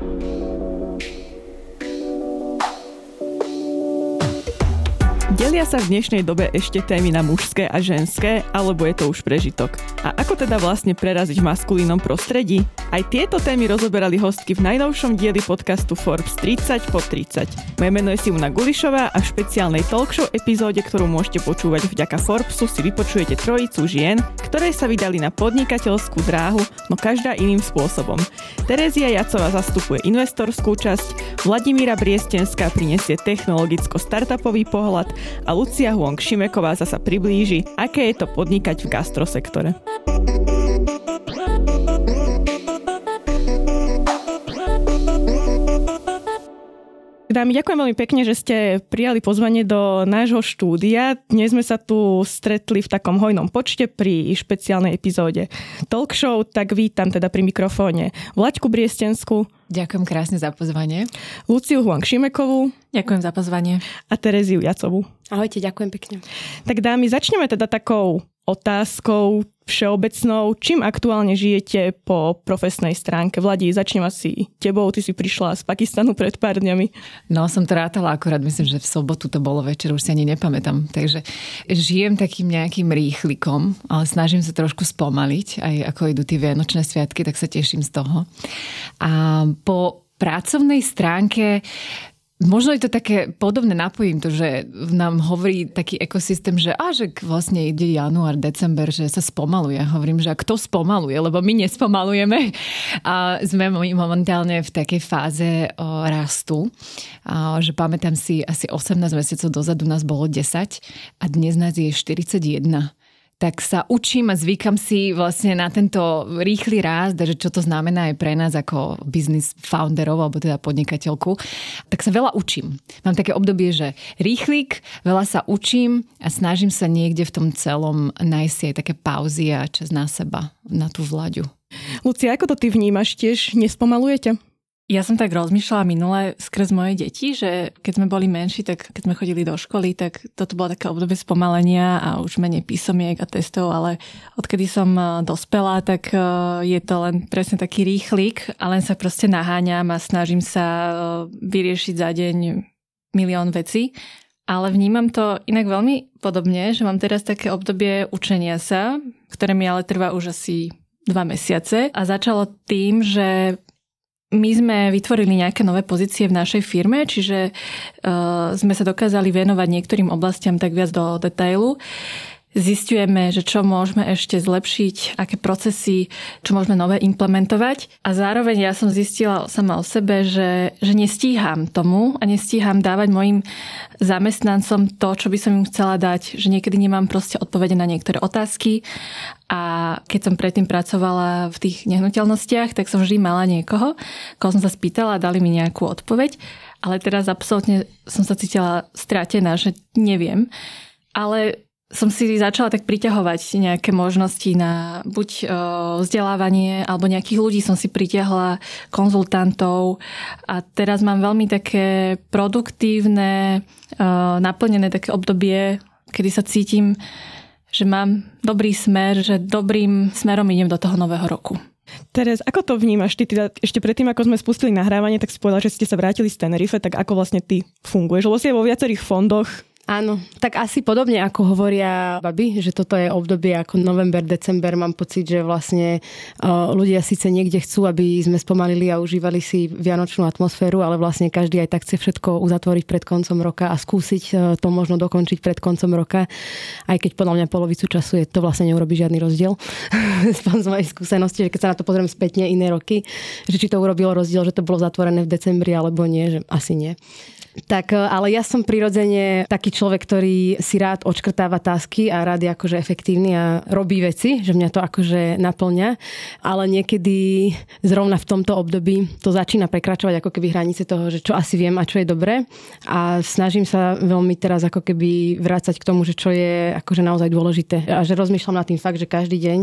Música Delia sa v dnešnej dobe ešte témy na mužské a ženské, alebo je to už prežitok? A ako teda vlastne preraziť v maskulínom prostredí? Aj tieto témy rozoberali hostky v najnovšom dieli podcastu Forbes 30 po 30. Moje meno je Simona Gulišová a v špeciálnej talkshow epizóde, ktorú môžete počúvať vďaka Forbesu, si vypočujete trojicu žien, ktoré sa vydali na podnikateľskú dráhu, no každá iným spôsobom. Terezia Jacová zastupuje investorskú časť, Vladimíra Briestenská prinesie technologicko-startupový pohľad a Lucia Huong Šimeková zasa priblíži, aké je to podnikať v gastrosektore. Dámy, ďakujem veľmi pekne, že ste prijali pozvanie do nášho štúdia. Dnes sme sa tu stretli v takom hojnom počte pri špeciálnej epizóde talk show, tak vítam teda pri mikrofóne Vlaďku Briestensku. Ďakujem krásne za pozvanie. Luciu Huang Šimekovú. Ďakujem za pozvanie. A Tereziu Jacovú. Ahojte, ďakujem pekne. Tak dámy, začneme teda takou otázkou všeobecnou. Čím aktuálne žijete po profesnej stránke? Vladi, začnem asi tebou. Ty si prišla z Pakistanu pred pár dňami. No, som to rátala akorát, myslím, že v sobotu to bolo večer, už si ani nepamätám. Takže žijem takým nejakým rýchlikom, ale snažím sa trošku spomaliť. Aj ako idú tie Vianočné sviatky, tak sa teším z toho. A po pracovnej stránke Možno je to také podobné, napojím to, že nám hovorí taký ekosystém, že a že vlastne ide január, december, že sa spomaluje. Hovorím, že a kto spomaluje, lebo my nespomalujeme. A sme momentálne v takej fáze o, rastu, a, že pamätám si asi 18 mesiacov dozadu nás bolo 10 a dnes nás je 41 tak sa učím a zvykam si vlastne na tento rýchly rást, že čo to znamená aj pre nás ako business founderov alebo teda podnikateľku, tak sa veľa učím. Mám také obdobie, že rýchlik, veľa sa učím a snažím sa niekde v tom celom nájsť aj také pauzy a čas na seba, na tú vlaďu. Lucia, ako to ty vnímaš tiež? Nespomalujete? Ja som tak rozmýšľala minule skrz moje deti, že keď sme boli menší, tak keď sme chodili do školy, tak toto bolo také obdobie spomalenia a už menej písomiek a testov, ale odkedy som e, dospela, tak e, je to len presne taký rýchlik a len sa proste naháňam a snažím sa e, vyriešiť za deň milión vecí. Ale vnímam to inak veľmi podobne, že mám teraz také obdobie učenia sa, ktoré mi ale trvá už asi dva mesiace a začalo tým, že my sme vytvorili nejaké nové pozície v našej firme, čiže uh, sme sa dokázali venovať niektorým oblastiam tak viac do detailu. Zistujeme, že čo môžeme ešte zlepšiť, aké procesy, čo môžeme nové implementovať. A zároveň ja som zistila sama o sebe, že, že nestíham tomu a nestíham dávať mojim zamestnancom to, čo by som im chcela dať. Že niekedy nemám proste odpovede na niektoré otázky. A keď som predtým pracovala v tých nehnuteľnostiach, tak som vždy mala niekoho, koho som sa spýtala a dali mi nejakú odpoveď. Ale teraz absolútne som sa cítila stratená, že neviem. Ale som si začala tak priťahovať nejaké možnosti na buď e, vzdelávanie alebo nejakých ľudí som si pritiahla, konzultantov a teraz mám veľmi také produktívne, e, naplnené také obdobie, kedy sa cítim, že mám dobrý smer, že dobrým smerom idem do toho nového roku. Teres, ako to vnímaš? Ty teda ešte predtým, ako sme spustili nahrávanie, tak si povedala, že ste sa vrátili z Tenerife, tak ako vlastne ty funguješ? Lebo si vo viacerých fondoch Áno, tak asi podobne ako hovoria baby, že toto je obdobie ako november, december. Mám pocit, že vlastne ľudia síce niekde chcú, aby sme spomalili a užívali si vianočnú atmosféru, ale vlastne každý aj tak chce všetko uzatvoriť pred koncom roka a skúsiť to možno dokončiť pred koncom roka. Aj keď podľa mňa polovicu času je to vlastne neurobi žiadny rozdiel. z mojej skúsenosti, že keď sa na to pozriem spätne iné roky, že či to urobilo rozdiel, že to bolo zatvorené v decembri alebo nie, že asi nie. Tak, e, ale ja som prirodzene taký človek, ktorý si rád odškrtáva tásky a rád je akože efektívny a robí veci, že mňa to akože naplňa. Ale niekedy zrovna v tomto období to začína prekračovať ako keby hranice toho, že čo asi viem a čo je dobré. A snažím sa veľmi teraz ako keby vrácať k tomu, že čo je akože naozaj dôležité. A že rozmýšľam nad tým fakt, že každý deň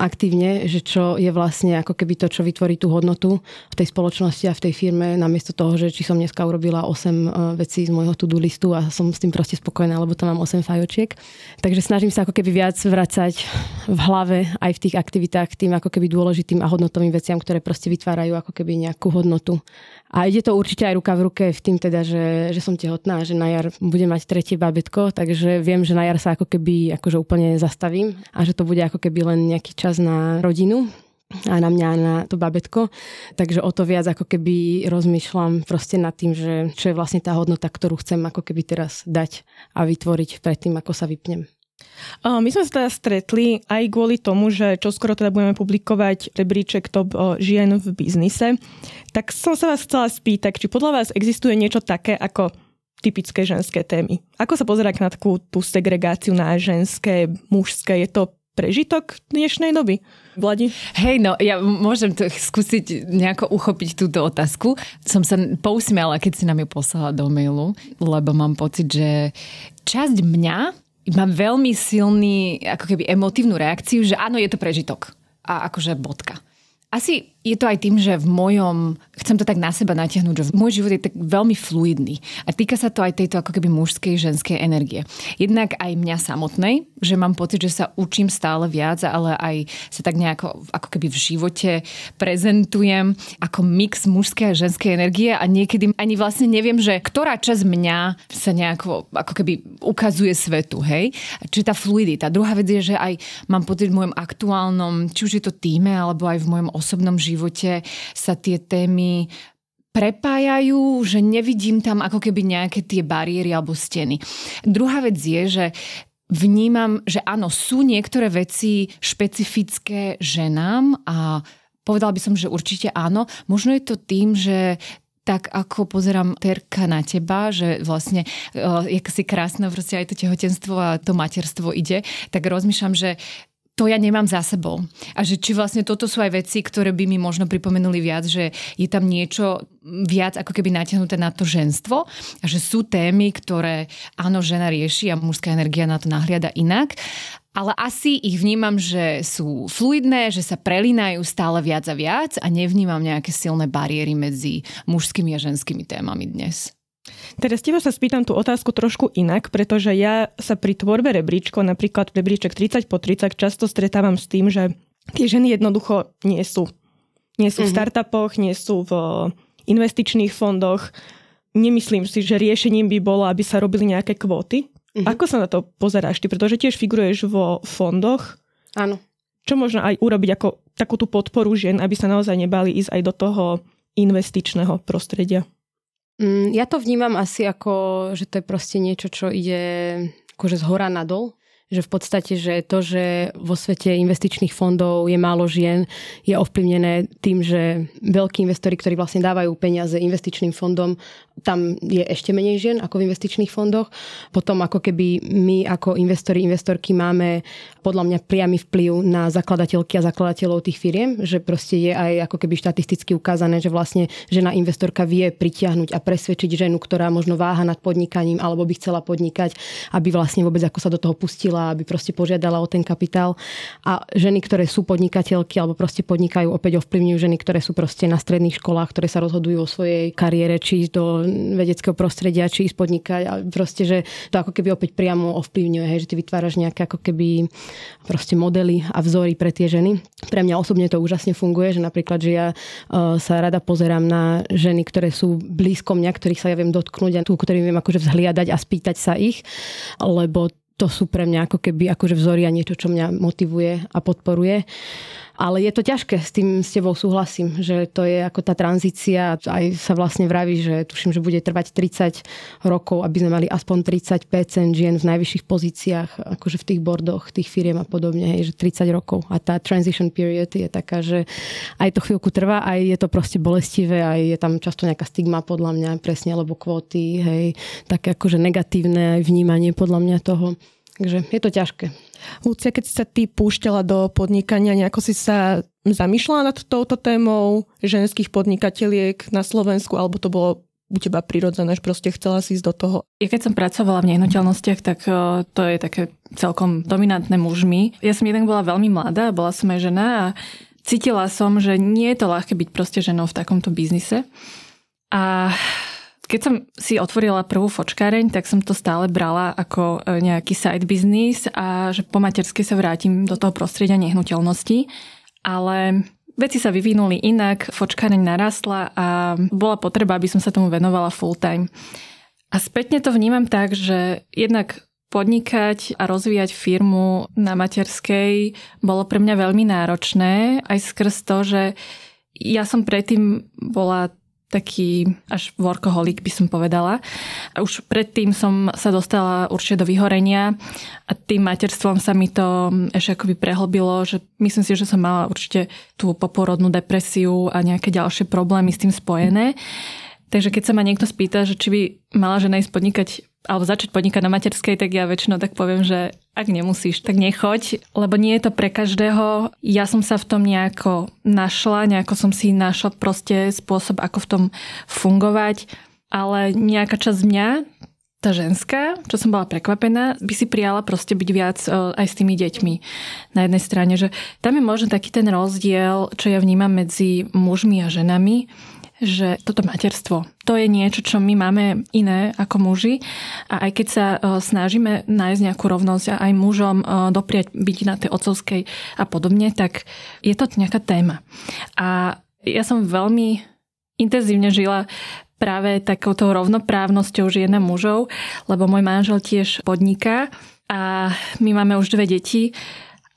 aktívne, že čo je vlastne ako keby to, čo vytvorí tú hodnotu v tej spoločnosti a v tej firme, namiesto toho, že či som dneska urobila 8 8 vecí z môjho to-do listu a som s tým proste spokojná, lebo tam mám 8 fajočiek. Takže snažím sa ako keby viac vracať v hlave aj v tých aktivitách tým ako keby dôležitým a hodnotovým veciam, ktoré proste vytvárajú ako keby nejakú hodnotu. A ide to určite aj ruka v ruke v tým teda, že, že som tehotná, že na jar budem mať tretie babetko, takže viem, že na jar sa ako keby akože úplne zastavím a že to bude ako keby len nejaký čas na rodinu a na mňa na to babetko. Takže o to viac ako keby rozmýšľam proste nad tým, že čo je vlastne tá hodnota, ktorú chcem ako keby teraz dať a vytvoriť predtým, ako sa vypnem. My sme sa teda stretli aj kvôli tomu, že čo skoro teda budeme publikovať rebríček top žien v biznise. Tak som sa vás chcela spýtať, či podľa vás existuje niečo také ako typické ženské témy. Ako sa pozerať na takú tú segregáciu na ženské, mužské? Je to prežitok dnešnej doby? Vladi? Hej, no ja môžem to skúsiť nejako uchopiť túto otázku. Som sa pousmiala, keď si nám ju poslala do mailu, lebo mám pocit, že časť mňa mám veľmi silný, ako keby emotívnu reakciu, že áno, je to prežitok. A akože bodka. Asi je to aj tým, že v mojom, chcem to tak na seba natiahnuť, že môj život je tak veľmi fluidný. A týka sa to aj tejto ako keby mužskej, ženskej energie. Jednak aj mňa samotnej, že mám pocit, že sa učím stále viac, ale aj sa tak nejako ako keby v živote prezentujem ako mix mužskej a ženskej energie a niekedy ani vlastne neviem, že ktorá časť mňa sa nejako ako keby ukazuje svetu, hej? Čiže tá fluidita. Druhá vec je, že aj mám pocit v môjom aktuálnom, či už je to týme, alebo aj v mojom osobnom živote sa tie témy prepájajú, že nevidím tam ako keby nejaké tie bariéry alebo steny. Druhá vec je, že vnímam, že áno, sú niektoré veci špecifické ženám a povedala by som, že určite áno. Možno je to tým, že tak ako pozerám Terka na teba, že vlastne uh, jak si krásne proste aj to tehotenstvo a to materstvo ide, tak rozmýšľam, že to ja nemám za sebou. A že či vlastne toto sú aj veci, ktoré by mi možno pripomenuli viac, že je tam niečo viac ako keby natiahnuté na to ženstvo a že sú témy, ktoré áno, žena rieši a mužská energia na to nahliada inak. Ale asi ich vnímam, že sú fluidné, že sa prelínajú stále viac a viac a nevnímam nejaké silné bariéry medzi mužskými a ženskými témami dnes. Teraz teba sa spýtam tú otázku trošku inak, pretože ja sa pri tvorbe rebríčko, napríklad rebríček 30 po 30, často stretávam s tým, že tie ženy jednoducho nie sú. Nie sú v mhm. startupoch, nie sú v investičných fondoch. Nemyslím si, že riešením by bolo, aby sa robili nejaké kvóty. Uh-huh. Ako sa na to pozeráš ty? Pretože tiež figuruješ vo fondoch. Áno. Čo možno aj urobiť ako takú tú podporu žien, aby sa naozaj nebali ísť aj do toho investičného prostredia? Mm, ja to vnímam asi ako, že to je proste niečo, čo ide akože z hora nadol že v podstate, že to, že vo svete investičných fondov je málo žien, je ovplyvnené tým, že veľkí investori, ktorí vlastne dávajú peniaze investičným fondom, tam je ešte menej žien ako v investičných fondoch. Potom ako keby my ako investori, investorky máme podľa mňa priamy vplyv na zakladateľky a zakladateľov tých firiem, že proste je aj ako keby štatisticky ukázané, že vlastne žena investorka vie pritiahnuť a presvedčiť ženu, ktorá možno váha nad podnikaním alebo by chcela podnikať, aby vlastne vôbec ako sa do toho pustila podnikala, aby proste požiadala o ten kapitál. A ženy, ktoré sú podnikateľky alebo proste podnikajú, opäť ovplyvňujú ženy, ktoré sú proste na stredných školách, ktoré sa rozhodujú o svojej kariére, či ísť do vedeckého prostredia, či ísť podnikať. A proste, že to ako keby opäť priamo ovplyvňuje, hej, že ty vytváraš nejaké ako keby proste modely a vzory pre tie ženy. Pre mňa osobne to úžasne funguje, že napríklad, že ja uh, sa rada pozerám na ženy, ktoré sú blízko mňa, ktorých sa ja viem dotknúť a tu, ktorým viem akože vzhliadať a spýtať sa ich, lebo to sú pre mňa ako keby akože vzory a niečo, čo mňa motivuje a podporuje. Ale je to ťažké, s tým s tebou súhlasím, že to je ako tá tranzícia, aj sa vlastne vraví, že tuším, že bude trvať 30 rokov, aby sme mali aspoň 30% žien v najvyšších pozíciách, akože v tých bordoch, tých firiem a podobne, hej, že 30 rokov. A tá transition period je taká, že aj to chvíľku trvá, aj je to proste bolestivé, aj je tam často nejaká stigma podľa mňa, presne, alebo kvóty, hej, také akože negatívne vnímanie podľa mňa toho. Takže je to ťažké. Lucia, keď si sa ty púšťala do podnikania, nejako si sa zamýšľala nad touto témou ženských podnikateliek na Slovensku, alebo to bolo u teba prirodzené, že proste chcela si ísť do toho? Ja keď som pracovala v nehnuteľnostiach, tak e, to je také celkom dominantné mužmi. Ja som jednak bola veľmi mladá, bola som aj žena a cítila som, že nie je to ľahké byť proste ženou v takomto biznise. A keď som si otvorila prvú fočkáreň, tak som to stále brala ako e, nejaký side business a že po materskej sa vrátim do toho prostredia nehnuteľnosti. Ale veci sa vyvinuli inak, fočkáreň narastla a bola potreba, aby som sa tomu venovala full time. A spätne to vnímam tak, že jednak podnikať a rozvíjať firmu na materskej bolo pre mňa veľmi náročné, aj skrz to, že ja som predtým bola taký až workoholik by som povedala. Už predtým som sa dostala určite do vyhorenia a tým materstvom sa mi to ešte akoby prehlbilo, že myslím si, že som mala určite tú poporodnú depresiu a nejaké ďalšie problémy s tým spojené. Takže keď sa ma niekto spýta, že či by mala žena ísť podnikať alebo začať podnikať na materskej, tak ja väčšinou tak poviem, že ak nemusíš, tak nechoď, lebo nie je to pre každého. Ja som sa v tom nejako našla, nejako som si našla proste spôsob, ako v tom fungovať, ale nejaká časť mňa, tá ženská, čo som bola prekvapená, by si prijala proste byť viac e, aj s tými deťmi. Na jednej strane, že tam je možno taký ten rozdiel, čo ja vnímam medzi mužmi a ženami, že toto materstvo, to je niečo, čo my máme iné ako muži a aj keď sa e, snažíme nájsť nejakú rovnosť a aj mužom e, dopriať byť na tej otcovskej a podobne, tak je to nejaká téma. A ja som veľmi intenzívne žila práve takouto rovnoprávnosťou žien a mužov, lebo môj manžel tiež podniká a my máme už dve deti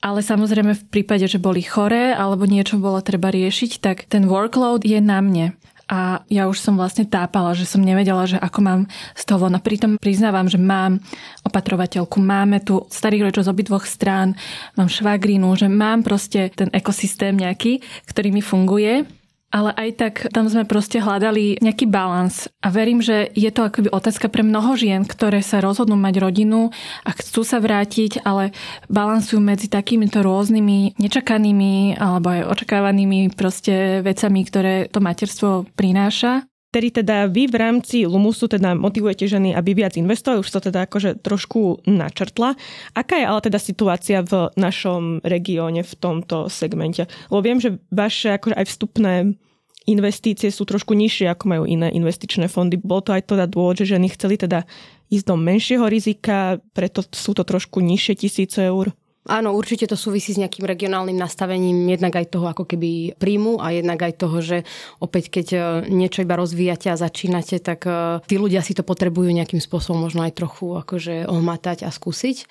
ale samozrejme v prípade, že boli choré alebo niečo bolo treba riešiť, tak ten workload je na mne a ja už som vlastne tápala, že som nevedela, že ako mám z toho. No pritom priznávam, že mám opatrovateľku, máme tu starých rodičov z obidvoch strán, mám švagrinu, že mám proste ten ekosystém nejaký, ktorý mi funguje ale aj tak tam sme proste hľadali nejaký balans a verím, že je to akoby otázka pre mnoho žien, ktoré sa rozhodnú mať rodinu a chcú sa vrátiť, ale balansujú medzi takýmito rôznymi nečakanými alebo aj očakávanými proste vecami, ktoré to materstvo prináša. Tedy teda vy v rámci Lumusu teda motivujete ženy, aby viac investovali, už to teda akože trošku načrtla. Aká je ale teda situácia v našom regióne v tomto segmente? Lebo viem, že vaše akože aj vstupné investície sú trošku nižšie, ako majú iné investičné fondy. Bol to aj teda dôvod, že ženy chceli teda ísť do menšieho rizika, preto sú to trošku nižšie tisíce eur. Áno, určite to súvisí s nejakým regionálnym nastavením jednak aj toho ako keby príjmu a jednak aj toho, že opäť keď e, niečo iba rozvíjate a začínate, tak e, tí ľudia si to potrebujú nejakým spôsobom možno aj trochu akože ohmatať a skúsiť.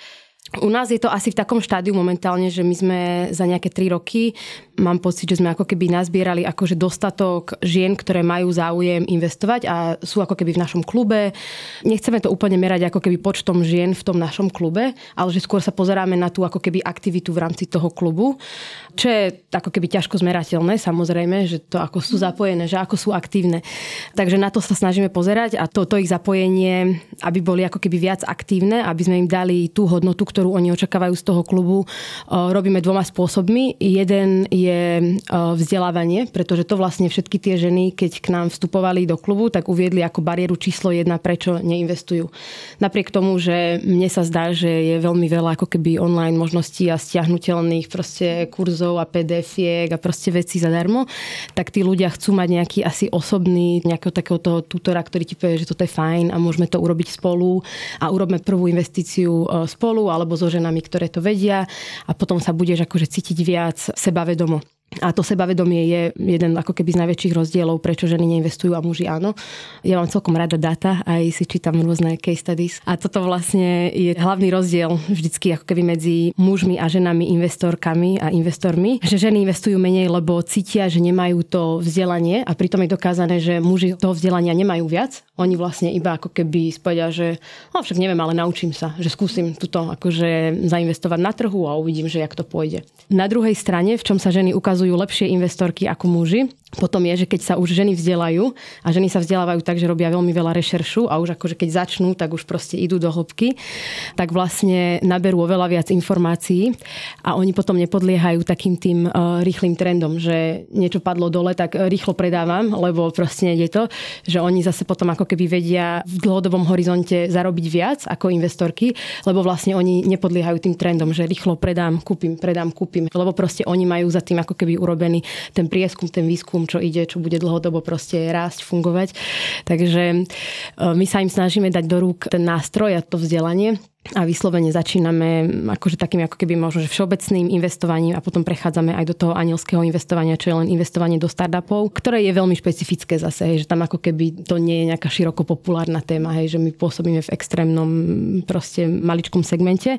U nás je to asi v takom štádiu momentálne, že my sme za nejaké tri roky mám pocit, že sme ako keby nazbierali akože dostatok žien, ktoré majú záujem investovať a sú ako keby v našom klube. Nechceme to úplne merať ako keby počtom žien v tom našom klube, ale že skôr sa pozeráme na tú ako keby aktivitu v rámci toho klubu, čo je ako keby ťažko zmerateľné, samozrejme, že to ako sú zapojené, že ako sú aktívne. Takže na to sa snažíme pozerať a toto ich zapojenie, aby boli ako keby viac aktívne, aby sme im dali tú hodnotu, ktorú oni očakávajú z toho klubu, robíme dvoma spôsobmi. Jeden je je vzdelávanie, pretože to vlastne všetky tie ženy, keď k nám vstupovali do klubu, tak uviedli ako bariéru číslo jedna, prečo neinvestujú. Napriek tomu, že mne sa zdá, že je veľmi veľa ako keby online možností a stiahnutelných proste kurzov a pdf a proste veci zadarmo, tak tí ľudia chcú mať nejaký asi osobný nejakého takého toho tutora, ktorý ti povie, že toto je fajn a môžeme to urobiť spolu a urobme prvú investíciu spolu alebo so ženami, ktoré to vedia a potom sa budeš akože cítiť viac sebavedomo a to sebavedomie je jeden ako keby z najväčších rozdielov, prečo ženy neinvestujú a muži áno. Ja mám celkom rada dáta, aj si čítam rôzne case studies. A toto vlastne je hlavný rozdiel vždycky ako keby medzi mužmi a ženami, investorkami a investormi. Že ženy investujú menej, lebo cítia, že nemajú to vzdelanie a pritom je dokázané, že muži toho vzdelania nemajú viac. Oni vlastne iba ako keby spovedia, že no však neviem, ale naučím sa, že skúsim túto akože zainvestovať na trhu a uvidím, že jak to pôjde. Na druhej strane, v čom sa ženy ukazujú ukazujú lepšie investorky ako muži. Potom je, že keď sa už ženy vzdelajú a ženy sa vzdelávajú tak, že robia veľmi veľa rešeršu a už akože keď začnú, tak už proste idú do hĺbky, tak vlastne naberú oveľa viac informácií a oni potom nepodliehajú takým tým uh, rýchlým trendom, že niečo padlo dole, tak uh, rýchlo predávam, lebo proste je to, že oni zase potom ako keby vedia v dlhodobom horizonte zarobiť viac ako investorky, lebo vlastne oni nepodliehajú tým trendom, že rýchlo predám, kúpim, predám, kúpim, lebo proste oni majú za tým ako keby urobený ten prieskum, ten výskum niečom, čo ide, čo bude dlhodobo proste rásť, fungovať. Takže e, my sa im snažíme dať do rúk ten nástroj a to vzdelanie a vyslovene začíname akože takým ako keby možno že všeobecným investovaním a potom prechádzame aj do toho anielského investovania, čo je len investovanie do startupov, ktoré je veľmi špecifické zase, hej, že tam ako keby to nie je nejaká široko populárna téma, hej, že my pôsobíme v extrémnom proste maličkom segmente,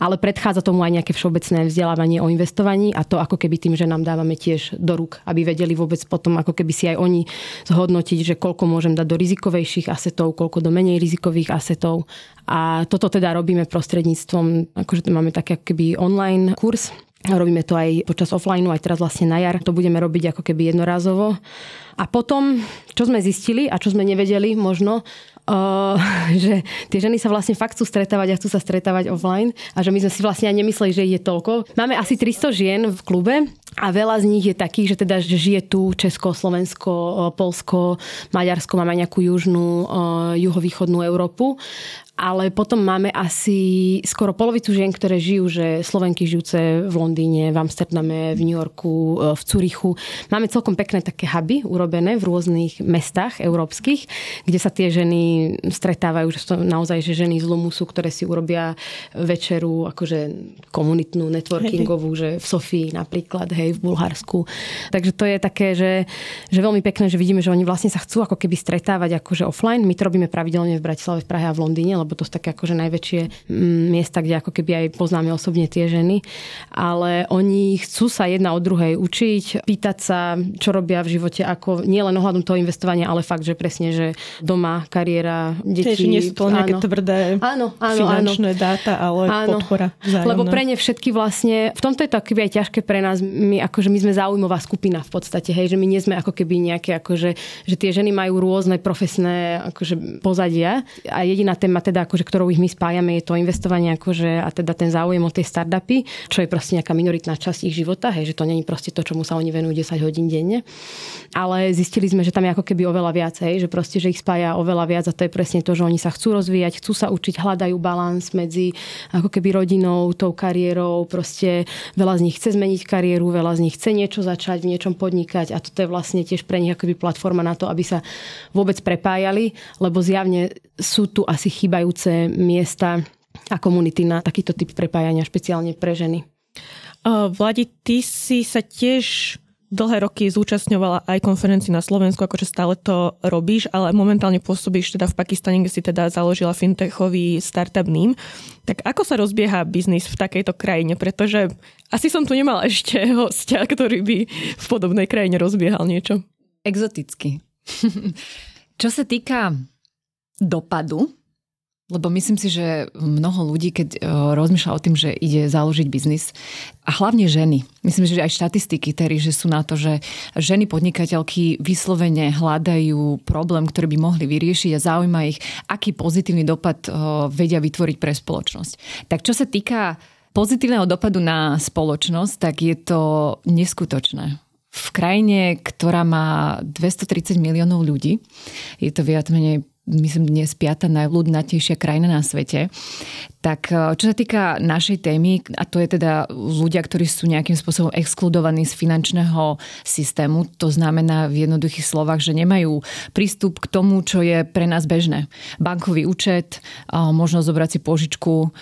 ale predchádza tomu aj nejaké všeobecné vzdelávanie o investovaní a to ako keby tým, že nám dávame tiež do rúk, aby vedeli vôbec potom ako keby si aj oni zhodnotiť, že koľko môžem dať do rizikovejších asetov, koľko do menej rizikových asetov a toto teda robíme prostredníctvom, akože máme také keby online kurz, Robíme to aj počas offline, aj teraz vlastne na jar. To budeme robiť ako keby jednorázovo. A potom, čo sme zistili a čo sme nevedeli možno, Uh, že tie ženy sa vlastne fakt chcú stretávať a chcú sa stretávať offline a že my sme si vlastne aj nemysleli, že je toľko. Máme asi 300 žien v klube a veľa z nich je takých, že teda že žije tu Česko, Slovensko, Polsko, Maďarsko, máme nejakú južnú, uh, juhovýchodnú Európu ale potom máme asi skoro polovicu žien, ktoré žijú, že Slovenky žijúce v Londýne, v Amsterdame, v New Yorku, e, v Curichu. Máme celkom pekné také huby urobené v rôznych mestách európskych, kde sa tie ženy stretávajú, že sú naozaj že ženy z Lumusu, ktoré si urobia večeru akože komunitnú, networkingovú, že v Sofii napríklad, hej, v Bulharsku. Takže to je také, že, že veľmi pekné, že vidíme, že oni vlastne sa chcú ako keby stretávať akože offline. My to robíme pravidelne v Bratislave, v Prahe a v Londýne, lebo to sú také akože najväčšie mm, miesta, kde ako keby aj poznáme osobne tie ženy. Ale oni chcú sa jedna od druhej učiť, pýtať sa, čo robia v živote, ako nielen ohľadom toho investovania, ale fakt, že presne, že doma, kariéra, deti. Tiež nie sú to nejaké áno. tvrdé áno, áno, finančné áno. dáta, ale áno. podpora vzájomná. Lebo pre ne všetky vlastne, v tomto je to akoby aj ťažké pre nás, my, akože my sme záujmová skupina v podstate, hej, že my nie sme ako keby nejaké, akože, že tie ženy majú rôzne profesné akože pozadia a jediná téma teda, akože, ktorou ich my spájame, je to investovanie akože, a teda ten záujem o tie startupy, čo je proste nejaká minoritná časť ich života, hej, že to není proste to, čomu sa oni venujú 10 hodín denne. Ale zistili sme, že tam je ako keby oveľa viac, hej, že proste, že ich spája oveľa viac a to je presne to, že oni sa chcú rozvíjať, chcú sa učiť, hľadajú balans medzi ako keby rodinou, tou kariérou, proste veľa z nich chce zmeniť kariéru, veľa z nich chce niečo začať, v niečom podnikať a toto je vlastne tiež pre nich akoby platforma na to, aby sa vôbec prepájali, lebo zjavne sú tu asi chýbajúce miesta a komunity na takýto typ prepájania, špeciálne pre ženy. Vladi, ty si sa tiež dlhé roky zúčastňovala aj konferencii na Slovensku, akože stále to robíš, ale momentálne pôsobíš teda v Pakistane, kde si teda založila fintechový startup NIM. Tak ako sa rozbieha biznis v takejto krajine? Pretože asi som tu nemala ešte hostia, ktorý by v podobnej krajine rozbiehal niečo. Exoticky. Čo sa týka dopadu, lebo myslím si, že mnoho ľudí, keď rozmýšľa o tým, že ide založiť biznis, a hlavne ženy, myslím, že aj štatistiky terí, že sú na to, že ženy podnikateľky vyslovene hľadajú problém, ktorý by mohli vyriešiť a zaujíma ich, aký pozitívny dopad vedia vytvoriť pre spoločnosť. Tak čo sa týka pozitívneho dopadu na spoločnosť, tak je to neskutočné v krajine, ktorá má 230 miliónov ľudí, je to viac menej myslím dnes piata najľudnatejšia krajina na svete, tak e, čo sa týka našej témy, a to je teda ľudia, ktorí sú nejakým spôsobom exkludovaní z finančného systému, to znamená v jednoduchých slovách, že nemajú prístup k tomu, čo je pre nás bežné. Bankový účet, možno zobrať si požičku,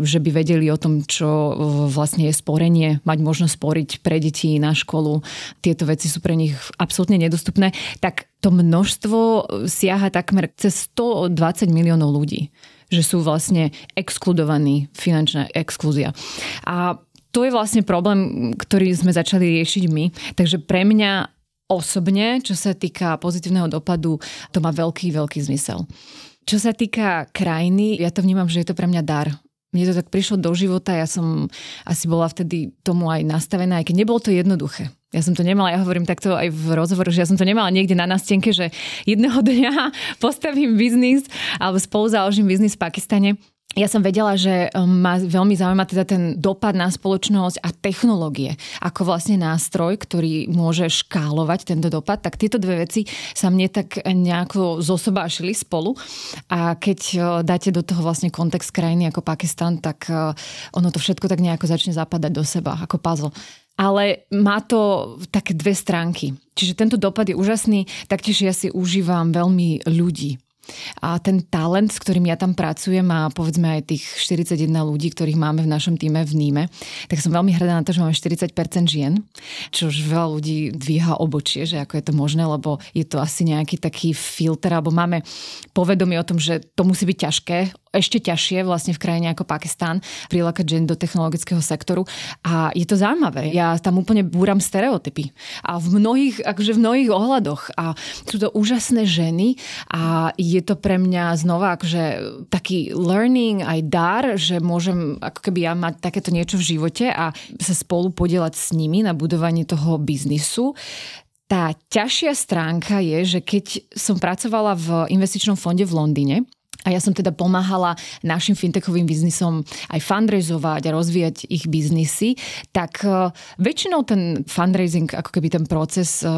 že by vedeli o tom, čo e, vlastne je sporenie, mať možnosť sporiť pre deti na školu. Tieto veci sú pre nich absolútne nedostupné. Tak to množstvo siaha takmer cez 120 miliónov ľudí že sú vlastne exkludovaní, finančná exklúzia. A to je vlastne problém, ktorý sme začali riešiť my. Takže pre mňa osobne, čo sa týka pozitívneho dopadu, to má veľký, veľký zmysel. Čo sa týka krajiny, ja to vnímam, že je to pre mňa dar mne to tak prišlo do života, ja som asi bola vtedy tomu aj nastavená, aj keď nebolo to jednoduché. Ja som to nemala, ja hovorím takto aj v rozhovoru, že ja som to nemala niekde na nástenke, že jedného dňa postavím biznis alebo spolu založím biznis v Pakistane. Ja som vedela, že um, ma veľmi zaujíma teda ten dopad na spoločnosť a technológie ako vlastne nástroj, ktorý môže škálovať tento dopad, tak tieto dve veci sa mne tak nejako zosobášili spolu. A keď uh, dáte do toho vlastne kontext krajiny ako Pakistan, tak uh, ono to všetko tak nejako začne zapadať do seba ako puzzle. Ale má to také dve stránky. Čiže tento dopad je úžasný, taktiež ja si užívam veľmi ľudí. A ten talent, s ktorým ja tam pracujem a povedzme aj tých 41 ľudí, ktorých máme v našom týme v Níme, tak som veľmi hrdá na to, že máme 40% žien, čo už veľa ľudí dvíha obočie, že ako je to možné, lebo je to asi nejaký taký filter, alebo máme povedomie o tom, že to musí byť ťažké ešte ťažšie vlastne v krajine ako Pakistán prilákať ženy do technologického sektoru. A je to zaujímavé. Ja tam úplne búram stereotypy. A v mnohých, akože v mnohých ohľadoch. A sú to úžasné ženy. A je to pre mňa znova akože taký learning, aj dar, že môžem ako keby ja mať takéto niečo v živote a sa spolu podielať s nimi na budovanie toho biznisu. Tá ťažšia stránka je, že keď som pracovala v investičnom fonde v Londýne, a ja som teda pomáhala našim fintechovým biznisom aj fundraizovať a rozvíjať ich biznisy, tak e, väčšinou ten fundraising, ako keby ten proces e,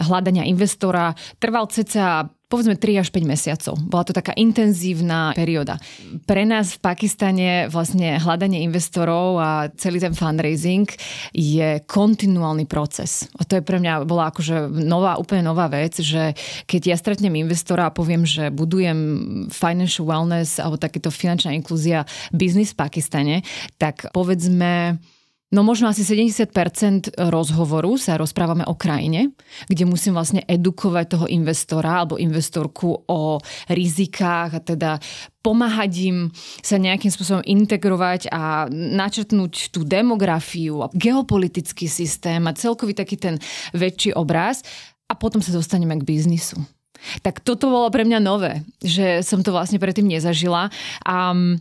hľadania investora trval ceca povedzme 3 až 5 mesiacov. Bola to taká intenzívna perióda. Pre nás v Pakistane vlastne hľadanie investorov a celý ten fundraising je kontinuálny proces. A to je pre mňa bola akože nová, úplne nová vec, že keď ja stretnem investora a poviem, že budujem financial wellness alebo takéto finančná inklúzia biznis v Pakistane, tak povedzme No možno asi 70% rozhovoru sa rozprávame o krajine, kde musím vlastne edukovať toho investora alebo investorku o rizikách a teda pomáhať im sa nejakým spôsobom integrovať a načrtnúť tú demografiu a geopolitický systém a celkový taký ten väčší obraz a potom sa dostaneme k biznisu. Tak toto bolo pre mňa nové, že som to vlastne predtým nezažila. A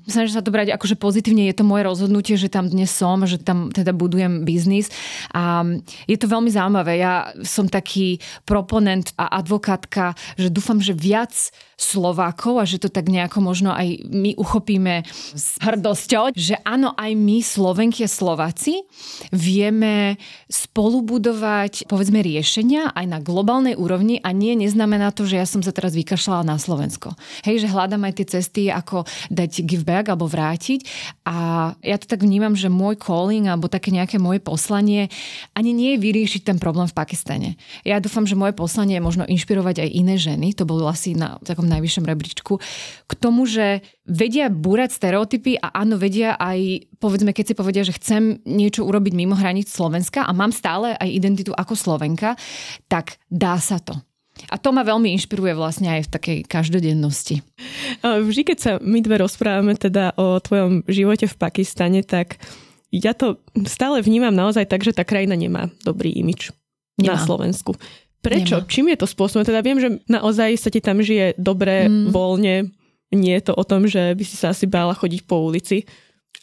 snažím sa to brať akože pozitívne, je to moje rozhodnutie, že tam dnes som, že tam teda budujem biznis. A je to veľmi zaujímavé. Ja som taký proponent a advokátka, že dúfam, že viac Slovákov a že to tak nejako možno aj my uchopíme s hrdosťou, že áno, aj my Slovenky a Slováci vieme spolubudovať povedzme riešenia aj na globálnej úrovni a nie neznamená to, že ja som sa teraz vykašľala na Slovensko. Hej, že hľadám aj tie cesty, ako dať give back alebo vrátiť a ja to tak vnímam, že môj calling alebo také nejaké moje poslanie ani nie je vyriešiť ten problém v Pakistane. Ja dúfam, že moje poslanie je možno inšpirovať aj iné ženy, to bolo asi na takom najvyššom rebríčku, k tomu, že vedia búrať stereotypy a áno, vedia aj, povedzme, keď si povedia, že chcem niečo urobiť mimo hraníc Slovenska a mám stále aj identitu ako Slovenka, tak dá sa to. A to ma veľmi inšpiruje vlastne aj v takej každodennosti. Vždy, keď sa my dve rozprávame teda o tvojom živote v Pakistane, tak ja to stále vnímam naozaj tak, že tá krajina nemá dobrý imič nemá. na Slovensku. Prečo? Nemá. Čím je to spôsobené? Teda viem, že naozaj sa ti tam žije dobre, mm. voľne. Nie je to o tom, že by si sa asi bála chodiť po ulici.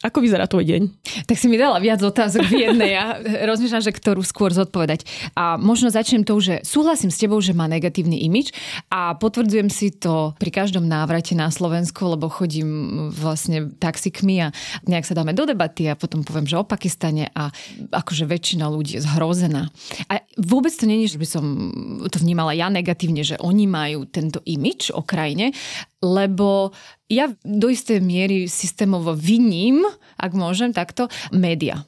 Ako vyzerá tvoj deň? Tak si mi dala viac otázok v jednej. Ja rozmýšľam, že ktorú skôr zodpovedať. A možno začnem to, že súhlasím s tebou, že má negatívny imič a potvrdzujem si to pri každom návrate na Slovensku, lebo chodím vlastne taxikmi a nejak sa dáme do debaty a potom poviem, že o Pakistane a akože väčšina ľudí je zhrozená. A vôbec to není, že by som to vnímala ja negatívne, že oni majú tento imič o krajine, lebo ja do istej miery systémovo viním, ak môžem takto, média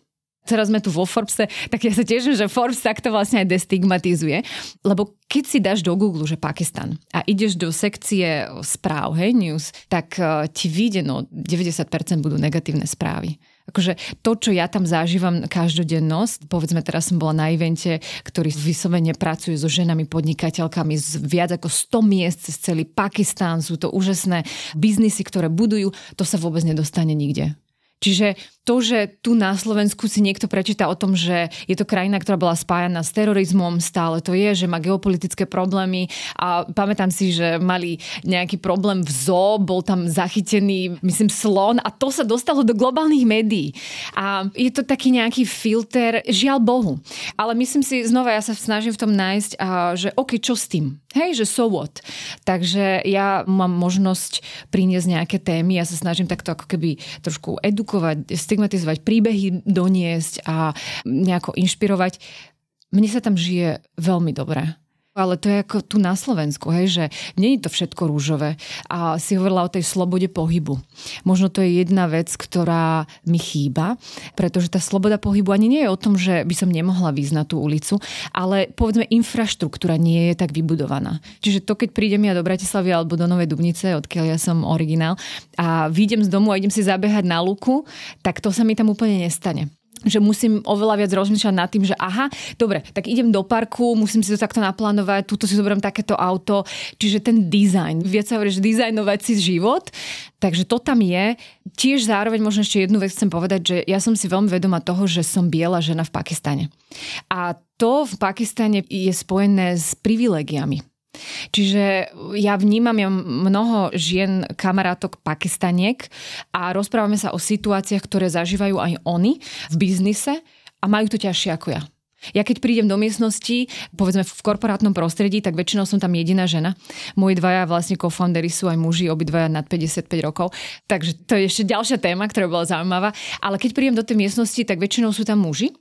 teraz sme tu vo Forbese, tak ja sa teším, že Forbes takto vlastne aj destigmatizuje. Lebo keď si dáš do Google, že Pakistan a ideš do sekcie správ, hej, news, tak uh, ti vyjde, no 90% budú negatívne správy. Akože to, čo ja tam zažívam každodennosť, povedzme teraz som bola na evente, ktorý vyslovene pracuje so ženami podnikateľkami z viac ako 100 miest cez celý Pakistán, sú to úžasné biznisy, ktoré budujú, to sa vôbec nedostane nikde. Čiže to, že tu na Slovensku si niekto prečíta o tom, že je to krajina, ktorá bola spájana s terorizmom, stále to je, že má geopolitické problémy a pamätám si, že mali nejaký problém v zoo, bol tam zachytený, myslím, slon a to sa dostalo do globálnych médií. A je to taký nejaký filter, žiaľ Bohu. Ale myslím si, znova ja sa snažím v tom nájsť, a, že OK, čo s tým? Hej, že so what? Takže ja mám možnosť priniesť nejaké témy, ja sa snažím takto ako keby trošku edukovať, stigmatizovať, príbehy doniesť a nejako inšpirovať. Mne sa tam žije veľmi dobre. Ale to je ako tu na Slovensku, hej, že nie je to všetko rúžové. A si hovorila o tej slobode pohybu. Možno to je jedna vec, ktorá mi chýba, pretože tá sloboda pohybu ani nie je o tom, že by som nemohla výjsť na tú ulicu, ale povedzme infraštruktúra nie je tak vybudovaná. Čiže to, keď prídem ja do Bratislavy alebo do Novej Dubnice, odkiaľ ja som originál, a vyjdem z domu a idem si zabehať na luku, tak to sa mi tam úplne nestane že musím oveľa viac rozmýšľať nad tým, že aha, dobre, tak idem do parku, musím si to takto naplánovať, túto si zoberiem takéto auto, čiže ten dizajn, viac sa hovorí, že dizajnovať si život, takže to tam je. Tiež zároveň možno ešte jednu vec chcem povedať, že ja som si veľmi vedoma toho, že som biela žena v Pakistane. A to v Pakistane je spojené s privilegiami. Čiže ja vnímam ja mnoho žien, kamarátok, pakistaniek a rozprávame sa o situáciách, ktoré zažívajú aj oni v biznise a majú to ťažšie ako ja. Ja keď prídem do miestnosti, povedzme v korporátnom prostredí, tak väčšinou som tam jediná žena. Moji dvaja vlastne co-foundery sú aj muži, obidvaja nad 55 rokov. Takže to je ešte ďalšia téma, ktorá bola zaujímavá. Ale keď prídem do tej miestnosti, tak väčšinou sú tam muži.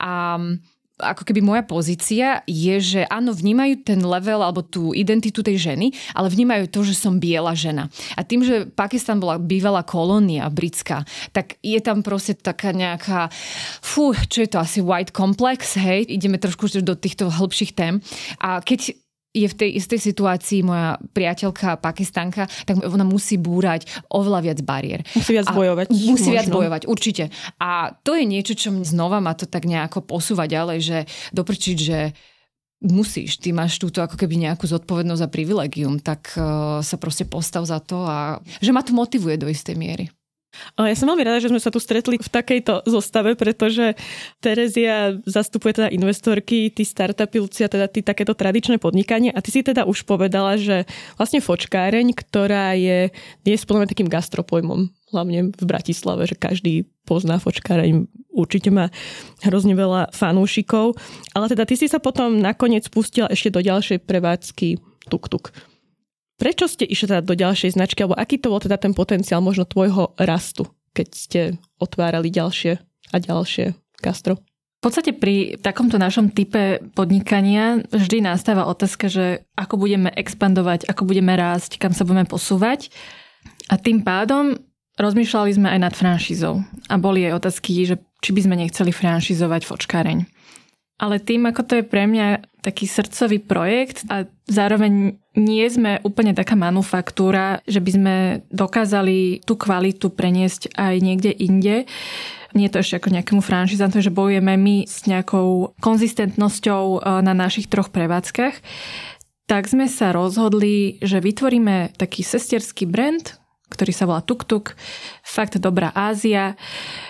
A ako keby moja pozícia je, že áno, vnímajú ten level alebo tú identitu tej ženy, ale vnímajú to, že som biela žena. A tým, že Pakistan bola bývalá kolónia britská, tak je tam proste taká nejaká, fú, čo je to asi white complex, hej, ideme trošku do týchto hĺbších tém. A keď je v tej istej situácii moja priateľka pakistanka, tak ona musí búrať oveľa viac bariér. Musí viac bojovať. Musí možno. viac bojovať, určite. A to je niečo, čo znova ma to tak nejako posúva ďalej, že doprčiť, že musíš, ty máš túto ako keby nejakú zodpovednosť za privilegium, tak uh, sa proste postav za to a že ma to motivuje do istej miery. Ja som veľmi rada, že sme sa tu stretli v takejto zostave, pretože Terezia zastupuje teda investorky, ty startupy, Lucia teda ty takéto tradičné podnikanie a ty si teda už povedala, že vlastne fočkáreň, ktorá je dnes podľa takým gastropojmom, hlavne v Bratislave, že každý pozná fočkáreň, určite má hrozne veľa fanúšikov, ale teda ty si sa potom nakoniec pustila ešte do ďalšej prevádzky tuk-tuk. Prečo ste išli teda do ďalšej značky, alebo aký to bol teda ten potenciál možno tvojho rastu, keď ste otvárali ďalšie a ďalšie gastro? V podstate pri takomto našom type podnikania vždy nastáva otázka, že ako budeme expandovať, ako budeme rásť, kam sa budeme posúvať. A tým pádom rozmýšľali sme aj nad franšízou. A boli aj otázky, že či by sme nechceli franšízovať fočkáreň. Ale tým, ako to je pre mňa taký srdcový projekt a zároveň nie sme úplne taká manufaktúra, že by sme dokázali tú kvalitu preniesť aj niekde inde, nie je to ešte ako nejakému franšizantom, že bojujeme my s nejakou konzistentnosťou e, na našich troch prevádzkach, tak sme sa rozhodli, že vytvoríme taký sesterský brand, ktorý sa volá Tuk Tuk, fakt dobrá Ázia,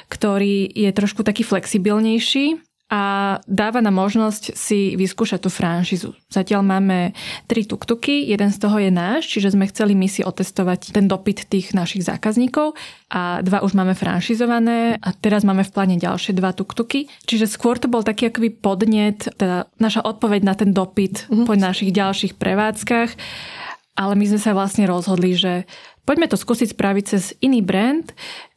ktorý je trošku taký flexibilnejší a dáva nám možnosť si vyskúšať tú franšizu. Zatiaľ máme tri tuktuky, jeden z toho je náš, čiže sme chceli my si otestovať ten dopyt tých našich zákazníkov a dva už máme franšizované a teraz máme v pláne ďalšie dva tuktuky. Čiže skôr to bol taký akoby podnet, teda naša odpoveď na ten dopyt mm-hmm. po našich ďalších prevádzkach. Ale my sme sa vlastne rozhodli, že Poďme to skúsiť spraviť cez iný brand,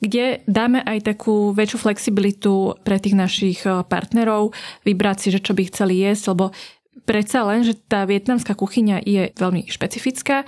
kde dáme aj takú väčšiu flexibilitu pre tých našich eh, partnerov, vybrať si, že čo by chceli jesť, lebo predsa len, že tá vietnamská kuchyňa je veľmi špecifická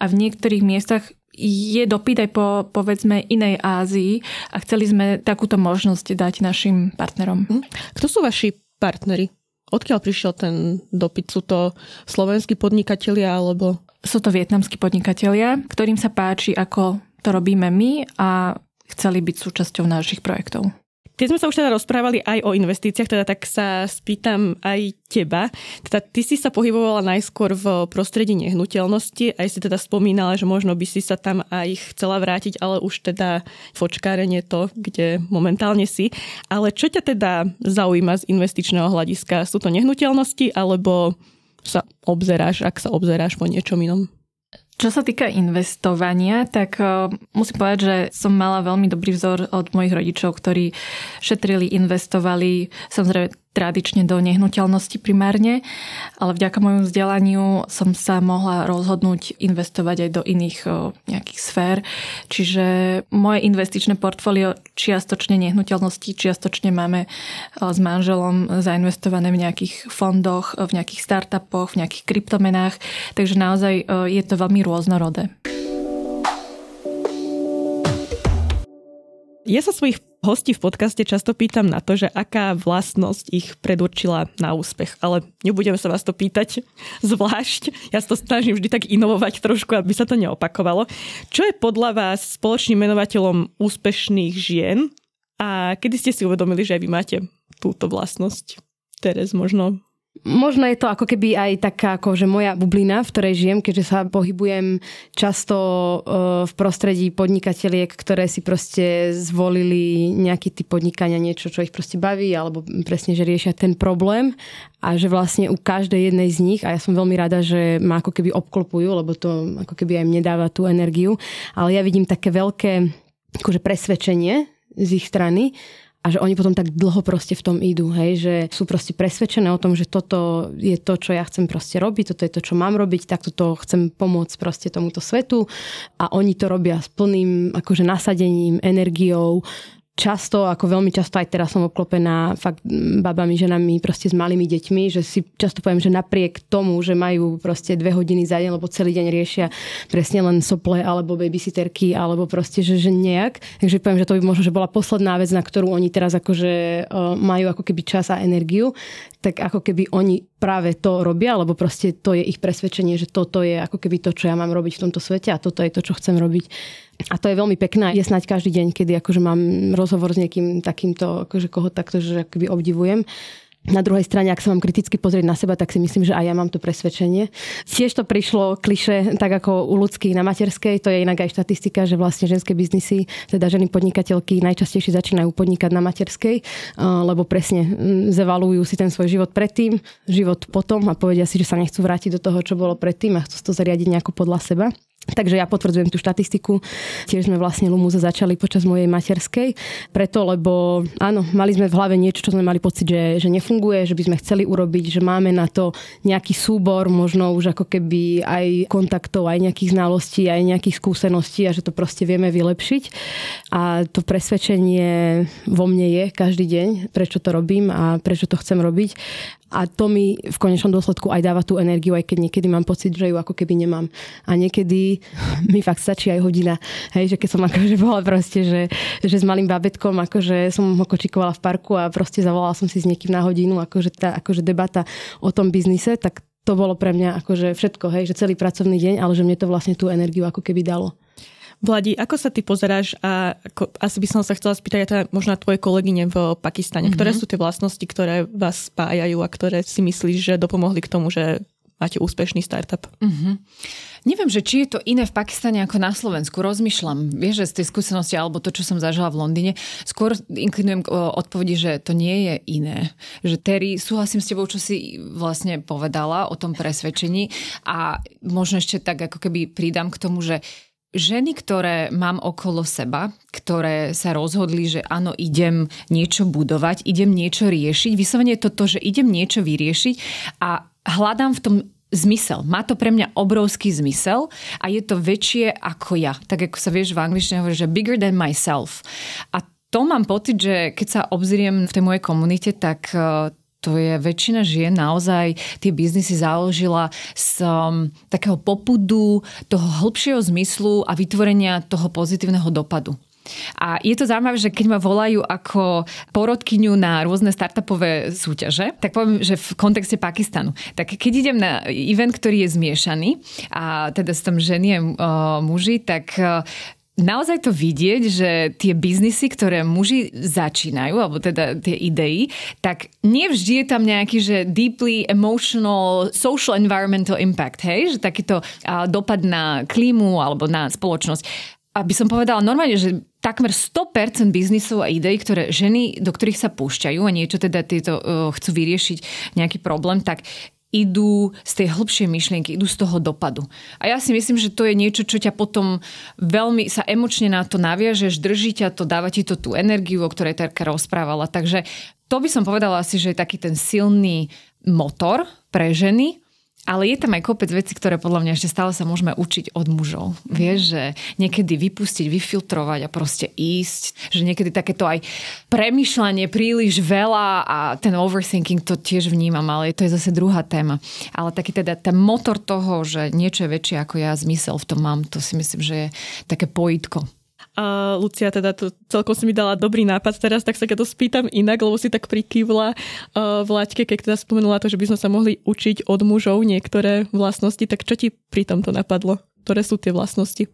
a v niektorých miestach je dopyt aj po, povedzme, inej Ázii a chceli sme takúto možnosť dať našim partnerom. Mhm. Kto sú vaši partneri? Odkiaľ prišiel ten dopyt? Sú to slovenskí podnikatelia alebo sú to vietnamskí podnikatelia, ktorým sa páči, ako to robíme my a chceli byť súčasťou našich projektov. Keď sme sa už teda rozprávali aj o investíciách, teda tak sa spýtam aj teba. Teda ty si sa pohybovala najskôr v prostredí nehnuteľnosti, aj si teda spomínala, že možno by si sa tam aj chcela vrátiť, ale už teda fočkárenie to, kde momentálne si. Ale čo ťa teda zaujíma z investičného hľadiska? Sú to nehnuteľnosti alebo sa obzeráš, ak sa obzeráš po niečom inom? Čo sa týka investovania, tak uh, musím povedať, že som mala veľmi dobrý vzor od mojich rodičov, ktorí šetrili, investovali. Samozrejme, tradične do nehnuteľnosti primárne, ale vďaka môjmu vzdelaniu som sa mohla rozhodnúť investovať aj do iných nejakých sfér. Čiže moje investičné portfólio čiastočne nehnuteľnosti, čiastočne máme s manželom zainvestované v nejakých fondoch, v nejakých startupoch, v nejakých kryptomenách, takže naozaj je to veľmi rôznorodé. Ja sa svojich hostí v podcaste často pýtam na to, že aká vlastnosť ich predurčila na úspech, ale nebudem sa vás to pýtať zvlášť. Ja sa to snažím vždy tak inovovať trošku, aby sa to neopakovalo. Čo je podľa vás spoločným menovateľom úspešných žien a kedy ste si uvedomili, že aj vy máte túto vlastnosť? Teres možno Možno je to ako keby aj taká ako, že moja bublina, v ktorej žijem, keďže sa pohybujem často e, v prostredí podnikateliek, ktoré si proste zvolili nejaký typ podnikania, niečo, čo ich proste baví, alebo presne, že riešia ten problém. A že vlastne u každej jednej z nich, a ja som veľmi rada, že ma ako keby obklopujú, lebo to ako keby aj mne dáva tú energiu, ale ja vidím také veľké akože presvedčenie z ich strany a že oni potom tak dlho proste v tom idú, hej, že sú proste presvedčené o tom, že toto je to, čo ja chcem proste robiť, toto je to, čo mám robiť, takto to chcem pomôcť proste tomuto svetu. A oni to robia s plným akože nasadením, energiou, často, ako veľmi často aj teraz som obklopená fakt babami, ženami proste s malými deťmi, že si často poviem, že napriek tomu, že majú proste dve hodiny za deň, lebo celý deň riešia presne len sople alebo babysitterky alebo proste, že, že nejak. Takže poviem, že to by možno, že bola posledná vec, na ktorú oni teraz akože uh, majú ako keby čas a energiu, tak ako keby oni práve to robia, lebo proste to je ich presvedčenie, že toto je ako keby to, čo ja mám robiť v tomto svete a toto je to, čo chcem robiť. A to je veľmi pekné. Je snáď každý deň, kedy akože mám rozhovor s niekým takýmto, akože koho takto, že akoby obdivujem. Na druhej strane, ak sa mám kriticky pozrieť na seba, tak si myslím, že aj ja mám to presvedčenie. Tiež to prišlo kliše, tak ako u ľudských na materskej, to je inak aj štatistika, že vlastne ženské biznisy, teda ženy podnikateľky najčastejšie začínajú podnikať na materskej, lebo presne zevalujú si ten svoj život predtým, život potom a povedia si, že sa nechcú vrátiť do toho, čo bolo predtým a chcú to zariadiť nejako podľa seba. Takže ja potvrdzujem tú štatistiku. Tiež sme vlastne Lumuza začali počas mojej materskej. Preto, lebo áno, mali sme v hlave niečo, čo sme mali pocit, že, že nefunguje, že by sme chceli urobiť, že máme na to nejaký súbor, možno už ako keby aj kontaktov, aj nejakých znalostí, aj nejakých skúseností a že to proste vieme vylepšiť. A to presvedčenie vo mne je každý deň, prečo to robím a prečo to chcem robiť a to mi v konečnom dôsledku aj dáva tú energiu, aj keď niekedy mám pocit, že ju ako keby nemám. A niekedy mi fakt stačí aj hodina. Hej, že keď som akože bola proste, že, že s malým babetkom, akože som ho kočikovala v parku a proste zavolala som si s niekým na hodinu, akože tá akože debata o tom biznise, tak to bolo pre mňa akože všetko, hej, že celý pracovný deň, ale že mne to vlastne tú energiu ako keby dalo. Vladi, ako sa ty pozeráš a ako, asi by som sa chcela spýtať aj teda možno tvoje kolegyne v Pakistane. Mm-hmm. Ktoré sú tie vlastnosti, ktoré vás spájajú a ktoré si myslíš, že dopomohli k tomu, že máte úspešný startup? Mm-hmm. Neviem, že či je to iné v Pakistane ako na Slovensku. Rozmýšľam, vieš, že z tej skúsenosti alebo to, čo som zažila v Londýne, skôr inklinujem k odpovedi, že to nie je iné. Že Terry, súhlasím s tebou, čo si vlastne povedala o tom presvedčení a možno ešte tak ako keby pridám k tomu, že ženy, ktoré mám okolo seba, ktoré sa rozhodli, že áno, idem niečo budovať, idem niečo riešiť, vyslovene je to to, že idem niečo vyriešiť a hľadám v tom zmysel. Má to pre mňa obrovský zmysel a je to väčšie ako ja. Tak ako sa vieš v angličtine hovorí, že bigger than myself. A to mám pocit, že keď sa obzriem v tej mojej komunite, tak eh, to je väčšina žien naozaj tie biznisy založila z um, takého popudu, toho hĺbšieho zmyslu a vytvorenia toho pozitívneho dopadu. A je to zaujímavé, že keď ma volajú ako porodkyňu na rôzne startupové súťaže, tak poviem, že v kontexte Pakistanu. Tak keď idem na event, ktorý je zmiešaný a teda s tam ženy a muži, tak naozaj to vidieť, že tie biznisy, ktoré muži začínajú, alebo teda tie idei, tak nevždy je tam nejaký, že deeply emotional social environmental impact, hej? Že takýto dopad na klímu alebo na spoločnosť. Aby som povedala normálne, že takmer 100% biznisov a ideí, ktoré ženy, do ktorých sa púšťajú a niečo teda tieto uh, chcú vyriešiť nejaký problém, tak idú z tej hĺbšej myšlienky, idú z toho dopadu. A ja si myslím, že to je niečo, čo ťa potom veľmi sa emočne na to naviažeš, drží ťa to, dáva ti to tú energiu, o ktorej Terka rozprávala. Takže to by som povedala asi, že je taký ten silný motor pre ženy, ale je tam aj kopec vecí, ktoré podľa mňa ešte stále sa môžeme učiť od mužov. Vieš, že niekedy vypustiť, vyfiltrovať a proste ísť. Že niekedy takéto aj premyšľanie príliš veľa a ten overthinking to tiež vnímam, ale to je zase druhá téma. Ale taký teda ten motor toho, že niečo je väčšie ako ja, zmysel v tom mám, to si myslím, že je také pojitko. A Lucia teda to celkom si mi dala dobrý nápad teraz, tak sa keď to spýtam inak, lebo si tak prikývla uh, v laťke, keď teda spomenula to, že by sme sa mohli učiť od mužov niektoré vlastnosti, tak čo ti pri tomto napadlo? Ktoré sú tie vlastnosti?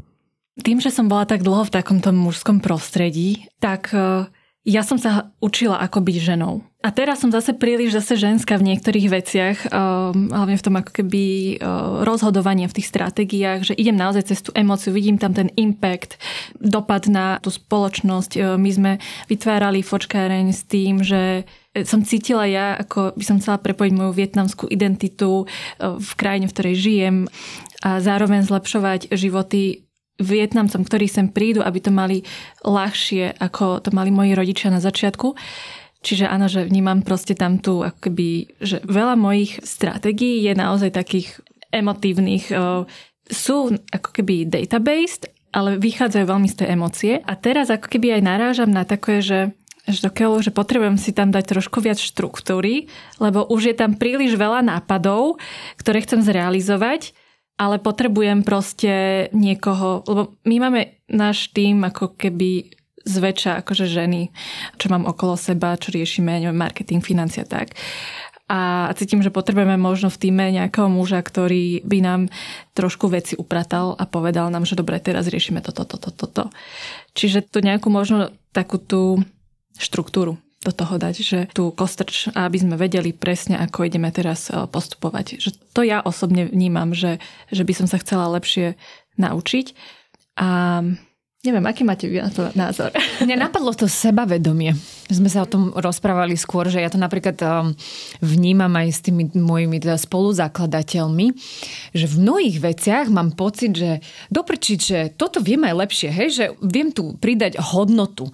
Tým, že som bola tak dlho v takomto mužskom prostredí, tak uh, ja som sa učila, ako byť ženou. A teraz som zase príliš zase ženská v niektorých veciach, um, hlavne v tom ako keby uh, rozhodovanie v tých stratégiách, že idem naozaj cez tú emociu, vidím tam ten impact, dopad na tú spoločnosť. Uh, my sme vytvárali fočkáreň s tým, že som cítila ja, ako by som chcela prepojiť moju vietnamskú identitu v krajine, v ktorej žijem a zároveň zlepšovať životy Vietnamcom, ktorí sem prídu, aby to mali ľahšie, ako to mali moji rodičia na začiatku. Čiže áno, že vnímam proste tam tu, akoby, že veľa mojich stratégií je naozaj takých emotívnych, sú ako keby database, ale vychádzajú veľmi z tej emócie. A teraz ako keby aj narážam na také, že že keľu, že potrebujem si tam dať trošku viac štruktúry, lebo už je tam príliš veľa nápadov, ktoré chcem zrealizovať ale potrebujem proste niekoho, lebo my máme náš tým ako keby zväčša akože ženy, čo mám okolo seba, čo riešime, neviem, marketing, financia tak. A cítim, že potrebujeme možno v týme nejakého muža, ktorý by nám trošku veci upratal a povedal nám, že dobre, teraz riešime toto, toto, toto. To. Čiže to nejakú možno takú tú štruktúru do toho dať, že tú kostrč, aby sme vedeli presne, ako ideme teraz e, postupovať. Že to ja osobne vnímam, že, že by som sa chcela lepšie naučiť. A neviem, aký máte vy na to názor? Mne napadlo to sebavedomie. Sme sa o tom rozprávali skôr, že ja to napríklad e, vnímam aj s tými mojimi teda spoluzakladateľmi, že v mnohých veciach mám pocit, že doprčiť, že toto viem aj lepšie, hej, že viem tu pridať hodnotu.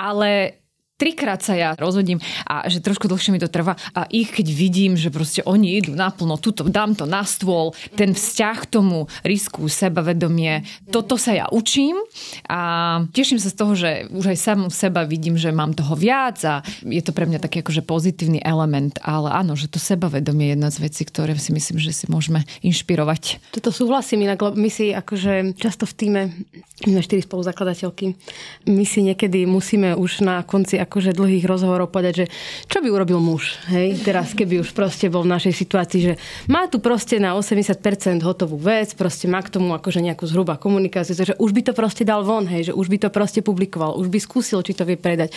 Ale trikrát sa ja rozhodím a že trošku dlhšie mi to trvá a ich keď vidím, že proste oni idú naplno, tuto dám to na stôl, ten vzťah k tomu risku, sebavedomie, toto sa ja učím a teším sa z toho, že už aj samú seba vidím, že mám toho viac a je to pre mňa taký akože pozitívny element, ale áno, že to sebavedomie je jedna z vecí, ktoré si myslím, že si môžeme inšpirovať. Toto súhlasím inak, lebo my si akože často v týme, my štyri spoluzakladateľky, my si niekedy musíme už na konci akože dlhých rozhovorov povedať, že čo by urobil muž, hej, teraz keby už proste bol v našej situácii, že má tu proste na 80% hotovú vec, proste má k tomu akože nejakú zhruba komunikáciu, že už by to proste dal von, hej, že už by to proste publikoval, už by skúsil, či to vie predať.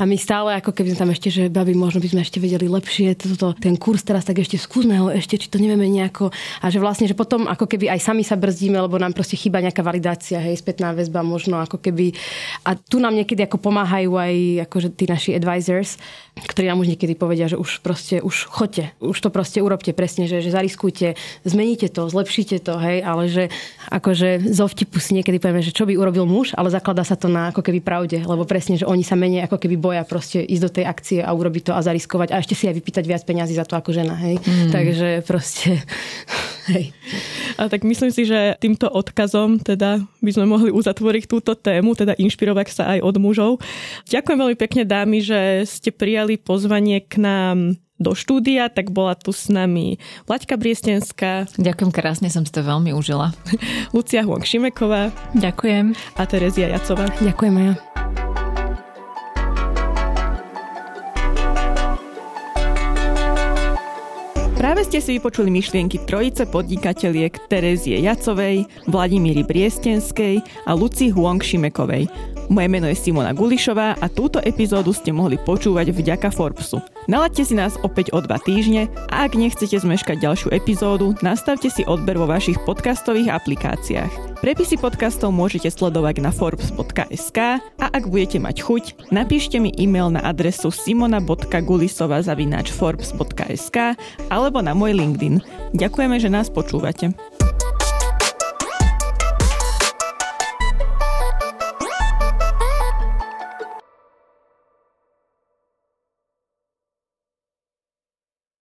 A my stále, ako keby sme tam ešte, že babi, možno by sme ešte vedeli lepšie toto, ten kurz teraz, tak ešte skúsme ho ešte, či to nevieme nejako. A že vlastne, že potom ako keby aj sami sa brzdíme, lebo nám proste chýba nejaká validácia, hej, spätná väzba možno ako keby. A tu nám niekedy ako pomáhajú aj akože tí naši advisors, ktorí nám už niekedy povedia, že už proste, už choďte, už to proste urobte presne, že, že zariskujte, zmeníte to, zlepšite to, hej, ale že akože zo vtipu si niekedy povieme, že čo by urobil muž, ale zakladá sa to na ako keby pravde, lebo presne, že oni sa menej ako keby boja proste ísť do tej akcie a urobiť to a zariskovať a ešte si aj vypýtať viac peňazí za to ako žena, hej. Mm. Takže proste, hej. A tak myslím si, že týmto odkazom teda by sme mohli uzatvoriť túto tému, teda inšpirovať sa aj od mužov. Ďakujem veľmi pekne dámy, že ste prijali pozvanie k nám do štúdia, tak bola tu s nami Vlaďka Briestenská. Ďakujem krásne, som si to veľmi užila. Lucia Huang Šimeková. Ďakujem. A Terezia Jacová. Ďakujem ja. Práve ste si vypočuli myšlienky trojice podnikateľiek Terezie Jacovej, Vladimíry Briestenskej a Luci Huang Šimekovej. Moje meno je Simona Gulišová a túto epizódu ste mohli počúvať vďaka Forbesu. Nalaďte si nás opäť o dva týždne a ak nechcete zmeškať ďalšiu epizódu, nastavte si odber vo vašich podcastových aplikáciách. Prepisy podcastov môžete sledovať na forbes.sk a ak budete mať chuť, napíšte mi e-mail na adresu simona.gulisova.forbes.sk alebo na môj LinkedIn. Ďakujeme, že nás počúvate.